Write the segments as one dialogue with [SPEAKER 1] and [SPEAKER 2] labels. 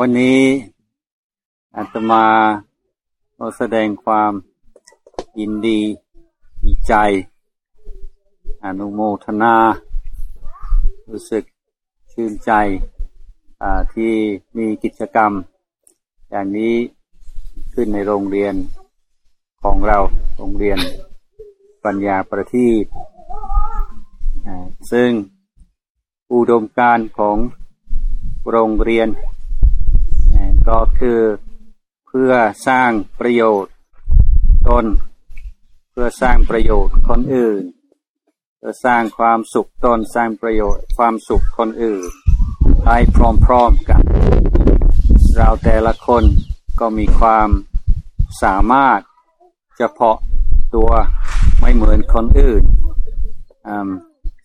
[SPEAKER 1] วันนี้อาตมาแสดงความยินดีดีใจ อนุโมทนา รู้สึกชื่นใจที่มีกิจกรรม อย่างนี้ขึ้นในโรงเรียนของเราโรงเรียนปัญญาประทีปซึ่งอุดมการของโรงเรียน ก็คือเพื่อสร้างประโยชน์ตนเพื่อสร้างประโยชน์คนอื่น เพื่อสร้างความสุขตนสร้างประโยชน์ความสุขคนอื่นให้พร้อมๆกัน เราแต่ละคนก็มีความสามารถเฉพาะตัวไม่เหมือนคนอื่น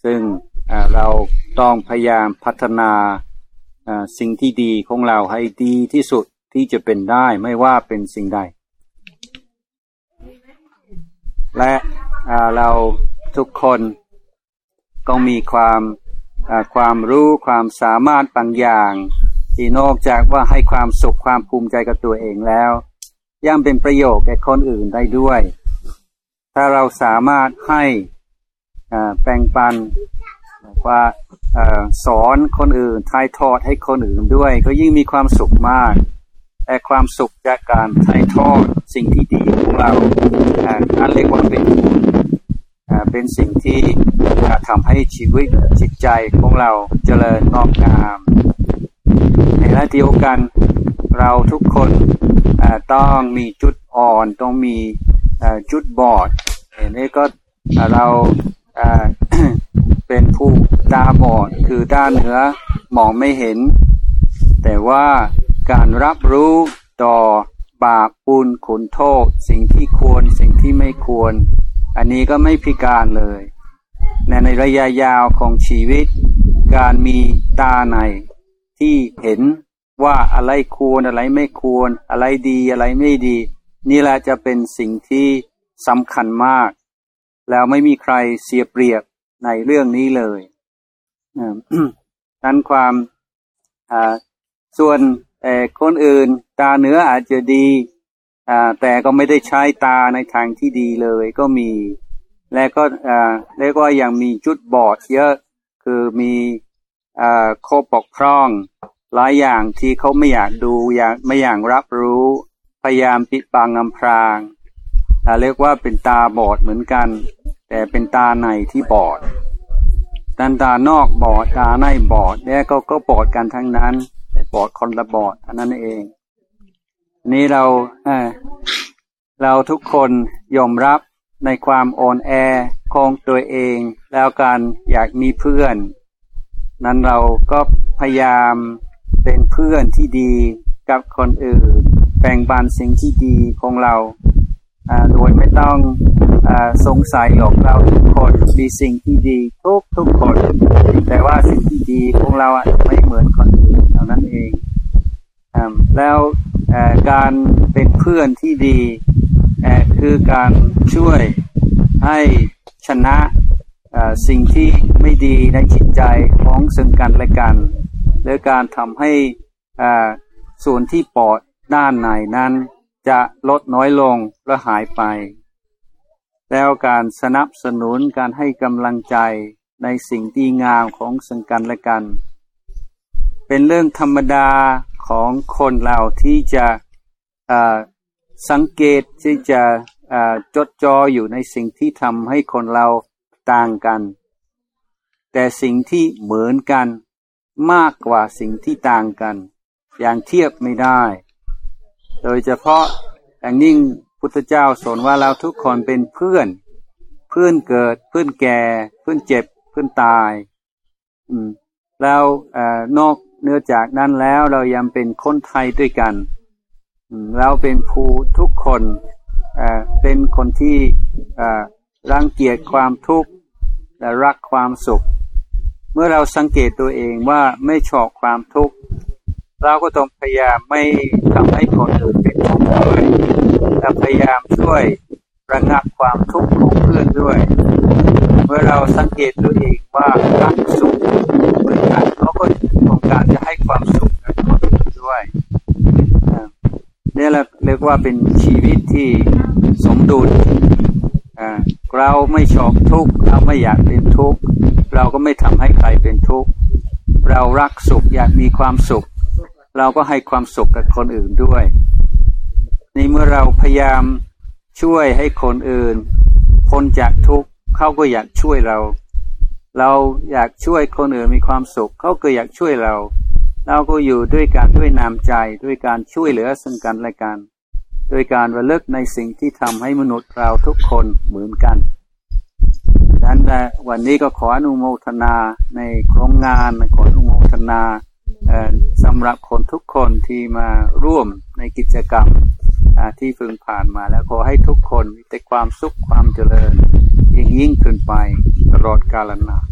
[SPEAKER 1] ซึ่งเราต้องพยายามพัฒนา สิ่งที่ดีของเราให้ดีที่สุดที่จะเป็นได้ไม่ว่าเป็นสิ่งใด และเราทุกคนก็มีความความรู้ความสามารถบางอย่าง ที่นอกจากว่าให้ความสุขความภูมิใจกับตัวเองแล้ว ยังเป็นประโยชน์แก่คนอื่นได้ด้วย ถ้าเราสามารถให้แปลงปัน ว่าสอนคนอื่นทายทอดให้คนอื่นด้วย ก็ยิ่งมีความสุขมาก แต่ความสุขจากการทายทอดสิ่งที่ดีของเราอันเรียกว่าเป็นเป็นสิ่งที่ทำให้ชีวิตจิตใจของเราเจริญงอกงาม ในขณะเดียวกันเราทุกคนต้องมีจุดอ่อนต้องมีจุดบอดอันี่ก็เรา เป็นผู้ตาบอดคือด้านเหนือมองไม่เห็น แต่ว่าการรับรู้ต่อบาปปุลขุนโทษ สิ่งที่ควรสิ่งที่ไม่ควร อันนี้ก็ไม่พิการเลยในในระยะยาวของชีวิต การมีตาในที่เห็นว่าอะไรควรอะไรไม่ควร อะไรดีอะไรไม่ดี นี่แหละจะเป็นสิ่งที่สำคัญมาก แล้วไม่มีใครเสียเปรียบ ในเรื่องนี้เลยนั้นความส่วนคนอื่นตาเนื้ออาจจะดีแต่ก็ไม่ได้ใช้ตาในทางที่ดีเลยก็มี และก็แล้วก็ยังมีจุดบอดเยอะคือมีโคบกพร่อง หลายอย่างที่เขาไม่อยากดูอยากไม่อยากรับรู้ พยายามปิดบังอำพรางเรียกว่าเป็นตาบอดเหมือนกัน แต่เป็นตาในที่บอดตันตานอกบอดตาในบอดเนี่ยก็ก็บอดกันทั้งนั้น แต่บอดคนละบอดอันนั้นเอง นี่เราเเราทุกคนยอมรับในความอ่อนแอของตัวเอง แล้วการอยากมีเพื่อน นั้นเราก็พยายามเป็นเพื่อนที่ดีกับคนอื่นแบ่งปันสิ่งที่ดีของเรา โดยไม่ต้องอสงสัยหรอกเราทุกคนมีสิ่งที่ดีทุกทุกคน แต่ว่าสิ่งที่ดีของเราไม่เหมือนคนอื่นเท่านั้นเองอแล้วการเป็นเพื่อนที่ดีคือการช่วยให้ชนะสิ่งที่ไม่ดีในจิตใจของซึ่งกันและกัน หรือการทำให้ส่วนที่ปอดด้านในนั้น จะลดน้อยลงและหายไป แล้วการสนับสนุนการให้กำลังใจในสิ่งที่งามของซึ่งกันและกัน เป็นเรื่องธรรมดาของคนเราที่จะสังเกตที่จะจดจ่ออยู่ในสิ่งที่ทำให้คนเราต่างกัน แต่สิ่งที่เหมือนกันมากกว่าสิ่งที่ต่างกัน อย่างเทียบไม่ได้ โดยเฉพาะอย่างนิ่งพุทธเจ้าสอนว่าเราทุกคนเป็นเพื่อน เพื่อนเกิด เพื่อนแก่ เพื่อนเจ็บ เพื่อนตาย อืม แล้วนอกเนื้อจากนั้นแล้วเรายังเป็นคนไทยด้วยกัน เราเป็นผู้ทุกคนเป็นคนที่รังเกียจความทุกข์และรักความสุข เมื่อเราสังเกตตัวเองว่าไม่ชอบความทุกข์ เราก็ต้องพยายามไม่ทำให้คนอื่นเป็นทุกข์ด้วยแต่พยายามช่วยระงับความทุกข์ของเพื่อนด้วย เมื่อเราสังเกตตัวเองว่ารักสุขเหมือนกันเขาก็ต้องการจะให้ความสุขกับคนอื่นด้วยนี่แหละเรียกว่าเป็นชีวิตที่สมดุลเราไม่ชอบทุกข์เราไม่อยากเป็นทุกข์เราก็ไม่ทำให้ใครเป็นทุกข์เรารักสุขอยากมีความสุข เราก็ให้ความสุขกับคนอื่นด้วยในเมื่อเราพยายามช่วยให้คนอื่นพ้นจากทุกข์เขาก็อยากช่วยเรา เราอยากช่วยคนอื่นมีความสุขเขาก็อยากช่วยเรา เราก็อยู่ด้วยการด้วยนามใจด้วยการช่วยเหลือซึ่งกันและกันโดยการระลึกในสิ่งที่ทำให้มนุษย์เราทุกคนเหมือนกันดังนั้นวันนี้ก็ขออนุโมทนาในโครงงานขออนุโมทนา สำหรับคนทุกคนที่มาร่วมในกิจกรรมที่เพิ่งผ่านมาแล้วขอให้ทุกคนมีแต่ความสุขความเจริญ ยิ่งยิ่งขึ้นไปตลอดกาลนาน